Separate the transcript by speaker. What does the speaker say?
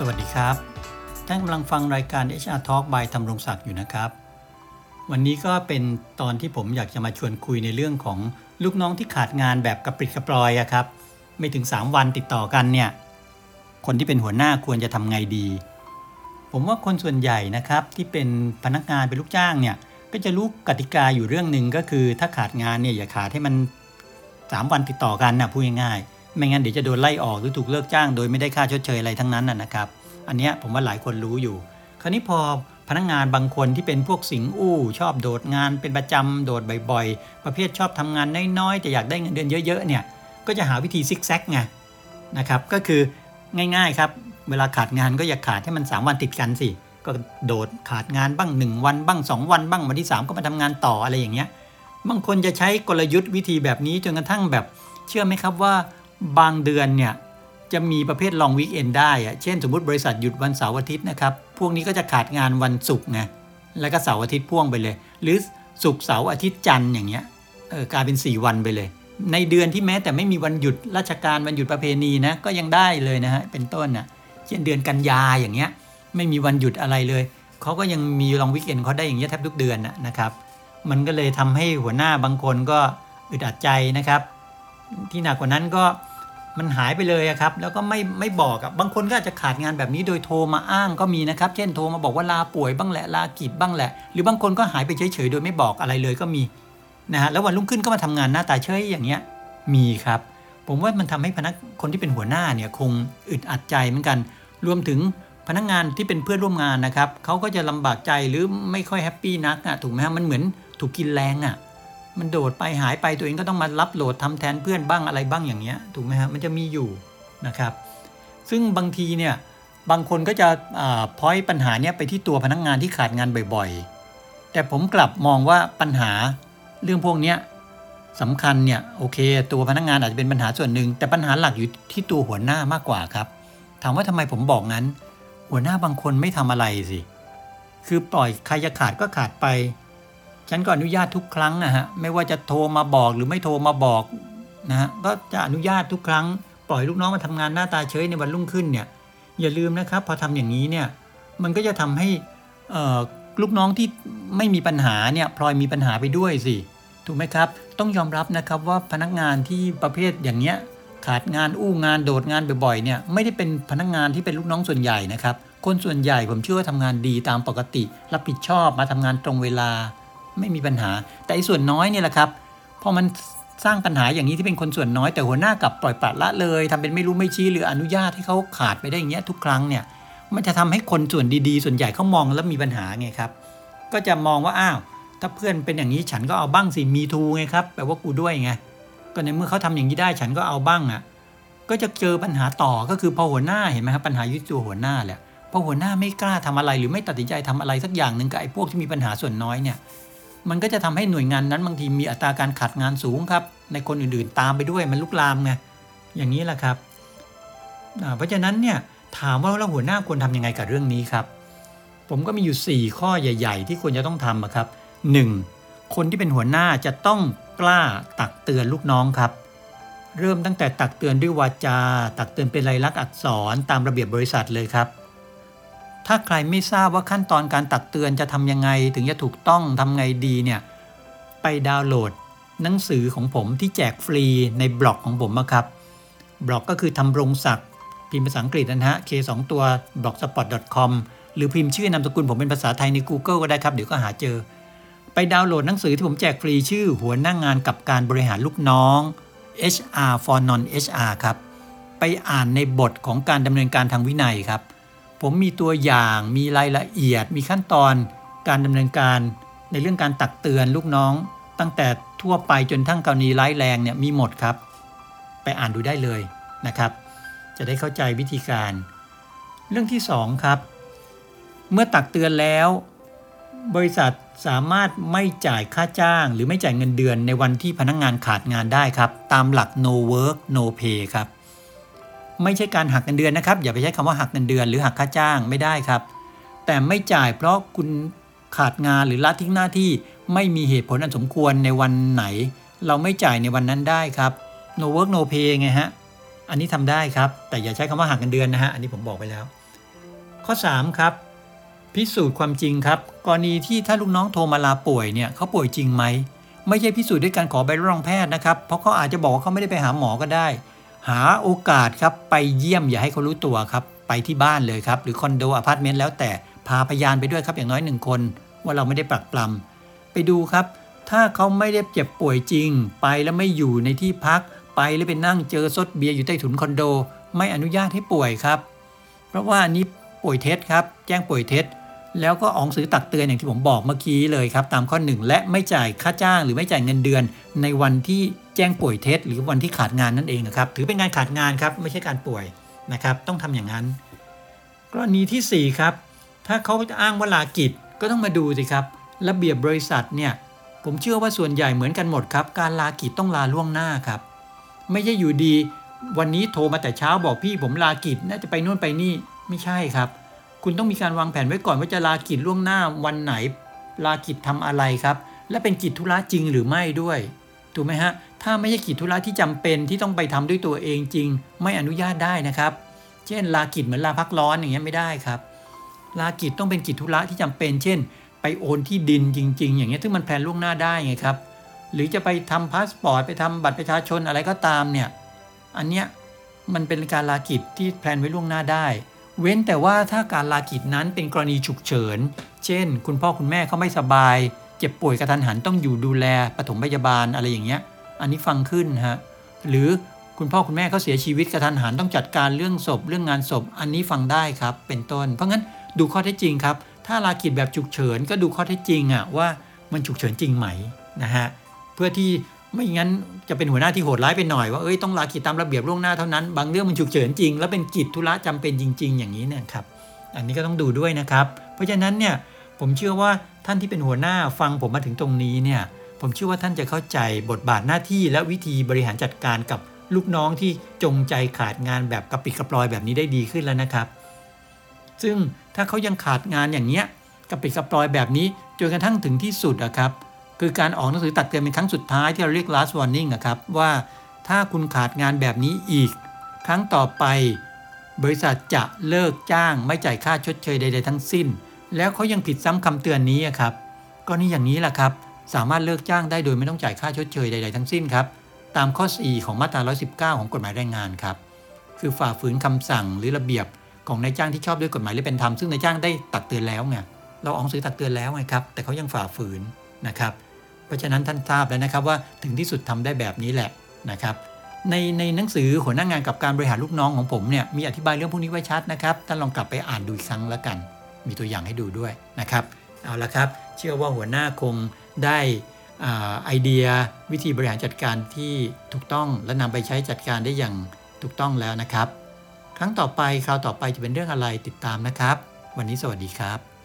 Speaker 1: สวัสดีครับ ท่านกำลังฟังรายการ HR Talk by ธำรงศักดิ์อยู่นะครับ วันนี้ก็เป็นตอนที่ผมอยากจะมาชวนคุยในเรื่องของลูกน้องที่ขาดงานแบบกระปริดกระปรอยอะครับ ไม่ถึง 3 วันติดต่อกันเนี่ย คนที่เป็นหัวหน้าควรจะทำไงดี ผมว่าคนส่วนใหญ่นะครับที่เป็นพนักงานเป็นลูกจ้างเนี่ย ก็จะรู้กติกาอยู่เรื่องหนึ่งก็คือ ถ้าขาดงานเนี่ยอย่าขาดให้มัน 3 วันติดต่อกันนะพูดง่ายๆ ไม่งั้นเดี๋ยวจะโดนไล่ออกหรือถูกเลิกจ้าง โดยไม่ได้ค่าชดเชยอะไรทั้งนั้นนะครับ อันนี้ผมว่าหลายคนรู้อยู่ คราวนี้พอพนักงานบางคนที่เป็นพวกสิงอู้ ชอบโดดงานเป็นประจำโดดบ่อยๆ ประเภทชอบทำงานน้อยๆแต่อยากได้เงินเดือนเยอะๆเนี่ยก็จะหาวิธีซิกแซกไงนะครับก็คือง่ายๆครับเวลาขาดงานก็อย่าขาดให้มัน 3 วันติดกันสิก็โดดขาดงานบ้าง 1 วันบ้าง 2 วันบ้างวันที่ 3 ก็มาทำงานต่ออะไรอย่างเงี้ยบางคนจะใช้กลยุทธ์วิธีแบบนี้จนกระทั่งแบบ เชื่อไหมครับว่า บางเดือนเนี่ยจะมีประเภทลองวีคเอนได้อะเช่นสมมติบริษัทหยุดวันเสาร์อาทิตย์นะครับ พวกนี้ก็จะขาดงานวันศุกร์ไง แล้วก็เสาร์อาทิตย์พ่วงไปเลย หรือศุกร์เสาร์อาทิตย์จันทร์อย่างเงี้ย เออกลายเป็น 4 วันไปเลย ในเดือนที่แม้แต่ไม่มีวันหยุดราชการวันหยุดประเพณีนะ ก็ยังได้เลยนะฮะ เป็นต้นนะเช่นเดือนกันยาอย่างเงี้ย ไม่มีวันหยุดอะไรเลย เขาก็ยังมีลองวิกเอนเขาได้อย่างเงี้ยแทบทุกเดือนนะนะครับ มันก็เลยทำให้หัวหน้าบางคนก็อึดอัดใจนะครับ ที่หนักกว่านั้นก็ มันหายไปเลยครับ แล้วก็ไม่ไม่บอกบางคนก็อาจจะขาดงานแบบนี้โดยโทรมาอ้างก็มีนะครับ เช่นโทรมาบอกว่าลาป่วยบ้างแหละลากิจบ้างแหละ หรือบางคนก็หายไปเฉยๆโดยไม่บอกอะไรเลยก็มีนะฮะแล้ววันรุ่งขึ้นก็มาทำงานหน้าตาเฉยอย่างเงี้ยมีครับ ผมว่ามันทำให้พนักคนที่เป็นหัวหน้าเนี่ยคงอึดอัดใจเหมือนกัน รวมถึงพนักงานที่เป็นเพื่อนร่วมงานนะครับเขาก็จะลำบากใจหรือไม่ค่อยแฮปปี้นักอะถูกไหมฮะมันเหมือนถูกกินแรงอะ มันโดดไปหายไปตัวเองก็ต้องมารับโหลดทำแทนเพื่อนบ้างอะไรบ้างอย่างเงี้ยถูกไหมฮะมันจะมีอยู่นะครับ ซึ่งบางทีเนี่ยบางคนก็จะพอยปัญหาเนี้ยไปที่ตัวพนักงานที่ขาดงานบ่อยๆ แต่ผมกลับมองว่าปัญหาเรื่องพวกเนี้ยสำคัญเนี่ยโอเค ตัวพนักงานอาจจะเป็นปัญหาส่วนหนึ่งแต่ปัญหาหลักอยู่ที่ตัวหัวหน้ามากกว่าครับ ถามว่าทำไมผมบอกงั้น หัวหน้าบางคนไม่ทำอะไรสิคือปล่อยใครจะขาดก็ขาดไป ฉันก็อนุญาตทุกครั้งนะฮะไม่ว่าจะโทรมาบอกหรือไม่โทรมาบอกนะฮะก็จะอนุญาตทุกครั้ง ปล่อยลูกน้องมาทำงานหน้าตาเฉยในวันรุ่งขึ้นเนี่ยอย่าลืมนะครับ พอทำอย่างนี้เนี่ยมันก็จะทำให้ลูกน้องที่ไม่มีปัญหาเนี่ยพลอยมีปัญหาไปด้วยสิถูกไหมครับ ต้องยอมรับนะครับว่าพนักงานที่ประเภทอย่างเนี้ยขาดงานอู้งานโดดงานบ่อยๆเนี่ยไม่ได้เป็นพนักงานที่เป็นลูกน้องส่วนใหญ่นะครับคนส่วนใหญ่ผมเชื่อว่าทำงานดีตามปกติ รับผิดชอบมาทำงานตรงเวลา ไม่มีปัญหา แต่อีส่วนน้อยเนี่ยแหละครับพอมันสร้างปัญหาอย่างนี้ที่เป็นคนส่วนน้อยแต่หัวหน้ากับปล่อยปละละเลยทำเป็นไม่รู้ไม่ชี้หรืออนุญาตให้เขาขาดไปได้อย่างเงี้ยทุกครั้งเนี่ยมันจะทำให้คนส่วนดีๆ ส่วนใหญ่เขามองแล้วมีปัญหาไงครับ ก็จะมองว่าอ้าวถ้าเพื่อนเป็นอย่างนี้ฉันก็เอาบ้างสิมีทูไงครับแปลว่ากูด้วยไงก็ในเมื่อเขาทำอย่างนี้ได้ฉันก็เอาบ้างอะก็จะเจอปัญหาต่อก็คือพอหัวหน้าเห็นไหมครับปัญหายึดตัวหัวหน้าแหละพอหัวหน้าไม่กล้าทำอะไรหรือไม่ตัดสินใจทำอะไรสักอย่างหนึ่งกับไอ้พวกที่มีปัญหาส่วนน้อยเนี่ย มันก็จะทำให้หน่วยงานนั้นบางทีมีอัตราการขาดงานสูงครับ ในคนอื่นๆ ตามไปด้วยมันลุกลามไงอย่างนี้แหละครับ เพราะฉะนั้นเนี่ยถามว่าแล้วหัวหน้าควรทํำยังไงกับเรื่องนี้ครับ ผมก็มีอยู่ 4 ข้อใหญ่ ๆ ที่ควรจะต้องทำครับ 1. คนที่เป็นหัวหน้าจะต้องกล้าตักเตือนลูกน้องครับ เริ่มตั้งแต่ตักเตือนด้วยวาจา ตักเตือนเป็นลายลักษณ์อักษรตามระเบียบบริษัทเลยครับ ถ้าใครไม่ทราบว่าขั้นตอนการตักเตือนจะทำยังไง ถึงจะถูกต้องทำไงดีเนี่ยไปดาวน์โหลด หนังสือของผมที่แจกฟรีในบล็อกของผมนะครับบล็อกก็คือทำรงศักดิ์พิมพ์ภาษาอังกฤษนะฮะ k 2ตัว blogspot.com หรือพิมพ์ชื่อนามสกุลผมเป็นภาษาไทยใน Google ก็ได้ครับ เดี๋ยวก็หาเจอ ไปดาวน์โหลดหนังสือที่ผมแจกฟรีชื่อ หัวหน้างงานกับการบริหารลูกน้อง HR for non HR ครับ ไปอ่านในบทของการดำเนินการทางวินัยครับ ผมมีตัวอย่างมีรายละเอียด มีขั้นตอนการดำเนินการ ในเรื่องการตักเตือนลูกน้อง ตั้งแต่ทั่วไปจนทั้งกรณีร้ายแรงเนี่ยมีหมดครับ ไปอ่านดูได้เลยนะครับ จะได้เข้าใจวิธีการ เรื่องที่ 2 ครับ เมื่อตักเตือนแล้ว บริษัทสามารถไม่จ่ายค่าจ้าง หรือไม่จ่ายเงินเดือนในวันที่พนักงงานขาดงานได้ครับ ตามหลัก no work no pay ครับ ไม่ใช่การหักเงินเดือนนะครับ อย่าไปใช้คำว่าหักเงินเดือนหรือหักค่าจ้างไม่ได้ครับ แต่ไม่จ่ายเพราะคุณขาดงานหรือละทิ้งหน้าที่ไม่มีเหตุผลอันสมควรในวันไหน เราไม่จ่ายในวันนั้นได้ครับ no work no pay ไงฮะอันนี้ทำได้ครับ แต่อย่าใช้คำว่าหักเงินเดือนนะฮะอันนี้ผมบอกไปแล้ว ข้อ 3 ครับ พิสูจน์ความจริงครับ กรณีที่ถ้าลูกน้องโทรมาลาป่วยเนี่ยเขาป่วยจริงไหมไม่ใช่พิสูจน์ด้วยการขอใบรับรองแพทย์นะครับ เพราะเขาอาจจะบอกว่าเขาไม่ได้ไปหาหมอก็ได้ หาโอกาสครับไปเยี่ยมอย่าให้เขารู้ตัวครับ ไปที่บ้านเลยครับ หรือคอนโดอพาร์ตเมนต์แล้วแต่พาพยานไปด้วยครับอย่างน้อยหนึ่งคน ว่าเราไม่ได้ปรักปรำไปดูครับ ถ้าเขาไม่ได้เจ็บป่วยจริง ไปแล้วไม่อยู่ในที่พัก ไปแล้วไปนั่งเจอซดเบียร์อยู่ใต้ถุนคอนโด ไม่อนุญาตให้ป่วยครับ เพราะว่านนี้ป่วยเท็จครับ แจ้งป่วยเท็จ แล้วก็ออกสือตักเตือนอย่างที่ผมบอกเมื่อกี้เลยครับ ตามข้อหนึ่งและไม่จ่ายค่าจ้างหรือไม่จ่ายเงินเดือน ในวันที่แจ้งป่วยเท็จ หรือวันที่ขาดงานนั่นเองนะครับถือเป็นงานขาดงานครับไม่ใช่การป่วยนะครับ ต้องทำอย่างนั้น กรณีทีสี่4 ครับ ถ้าเขาจะอ้างว่าลากิจก็ต้องมาดูสิครับระเบียบบริษัทเนี่ยผมเชื่อว่าส่วนใหญ่เหมือนกันหมดครับ การลากิจต้องลาล่วงหน้าครับ ไม่ใช่อยู่ดี วันนี้โทรมาแต่เช้าบอกพี่ผมลากิจน่าจะไปนู่นไปนี่ไม่ใช่ครับ คุณต้องมีการวางแผนไว้ก่อนว่าจะลากิจล่วงหน้าวันไหน ลากิจทำอะไรครับ และเป็นกิจธุระจริงหรือไม่ด้วยถูกไหมฮะถ้าไม่ใช่กิจธุระที่จำเป็นที่ต้องไปทำด้วยตัวเองจริง ไม่อนุญาตได้นะครับ เช่น ลากิจเหมือนลาพักร้อนอย่างเงี้ยไม่ได้ครับ ลากิจต้องเป็นกิจธุระที่จำเป็น เช่น ไปโอนที่ดินจริง ๆ อย่างเงี้ยซึ่งมัน plan ล่วงหน้าได้ไงครับหรือจะไปทำพาสปอร์ตไปทำบัตรประชาชนอะไรก็ตามเนี่ย อันเนี้ยมันเป็นการลากิจที่ plan ไว้ล่วงหน้าได้ เว้นแต่ว่าถ้าการลากิจนั้นเป็นกรณีฉุกเฉิน เช่น คุณพ่อคุณแม่เขาไม่สบาย เจ็บป่วยกะทันหันต้องอยู่ดูแลปฐมพยาบาลอะไรอย่างเงี้ย อันนี้ฟังขึ้นฮะ หรือคุณพ่อคุณแม่เขาเสียชีวิตกระทันหันต้องจัดการเรื่องศพ เรื่องงานศพ อันนี้ฟังได้ครับ เป็นต้น เพราะงั้นดูข้อเท็จจริงครับ ถ้าลากิจแบบฉุกเฉินก็ดูข้อเท็จจริงอะว่ามันฉุกเฉินจริงไหมนะฮะ เพื่อที่ ไม่งั้นจะเป็นหัวหน้าที่โหดร้ายไปหน่อยว่าเอ้ยต้องลากิจตามระเบียบล่วงหน้าเท่านั้น บางเรื่องมันฉุกเฉินจริง แล้วเป็นกิจธุระจำเป็นจริง ๆ อย่างนี้เนี่ยครับ อันนี้ก็ต้องดูด้วยนะครับ เพราะฉะนั้นเนี่ยผมเชื่อว่าท่านที่เป็นหัวหน้าฟังผมมาถึงตรงนี้เนี่ยผมเชื่อว่าท่านจะเข้าใจบทบาทหน้าที่และวิธีบริหารจัดการกับลูกน้องที่จงใจขาดงานแบบกระปิดกระปลอยแบบนี้ได้ดีขึ้นแล้วนะครับ ซึ่งถ้าเขายังขาดงานอย่างเนี้ยกระปิดกระปลอยแบบนี้จนกระทั่งถึงที่สุดอะครับ คือการออกหนังสือตักเตือนเป็นครั้งสุดท้ายที่เราเรียก last warning อะครับว่าถ้าคุณขาดงานแบบนี้อีก ครั้งต่อไป บริษัทจะเลิกจ้างไม่จ่ายค่าชดเชยใด ๆ ทั้งสิ้น แล้วเขายังผิดซ้ำคำเตือนนี้ครับก็นี่อย่างนี้แหละครับ สามารถเลิกจ้างได้โดยไม่ต้องจ่ายค่าชดเชยใด ๆ ทั้งสิ้นครับตามข้อ 4 ของมาตรา 119 ของกฎหมายแรงงานครับคือฝ่าฝืนคำสั่งหรือระเบียบของนายจ้างที่ชอบด้วยกฎหมายหรือเป็นธรรมซึ่งนายจ้างได้ตักเตือนแล้วไงเราออกหนังสือตักเตือนแล้วไงครับแต่เขายังฝ่าฝืนนะครับ เพราะฉะนั้นท่านทราบแล้วนะครับว่าถึงที่สุดทำได้แบบนี้แหละนะครับ ในในหนังสือหัวหน้างานกับการบริหารลูกน้องของผมเนี่ยมีอธิบายเรื่องพวกนี้ไว้ชัดนะครับท่านลองกลับไปอ่านดูอีกครั้งแล้วกัน มีตัวอย่างให้ดูด้วยนะครับเอาละครับ เชื่อว่าหัวหน้าคงได้อาไอเดียวิธีบริหารจัดการที่ถูกต้องและนำไปใช้จัดการได้อย่างถูกต้องแล้วนะครับ ครั้งต่อไปคราวต่อไปจะเป็นเรื่องอะไรติดตามนะครับ วันนี้สวัสดีครับ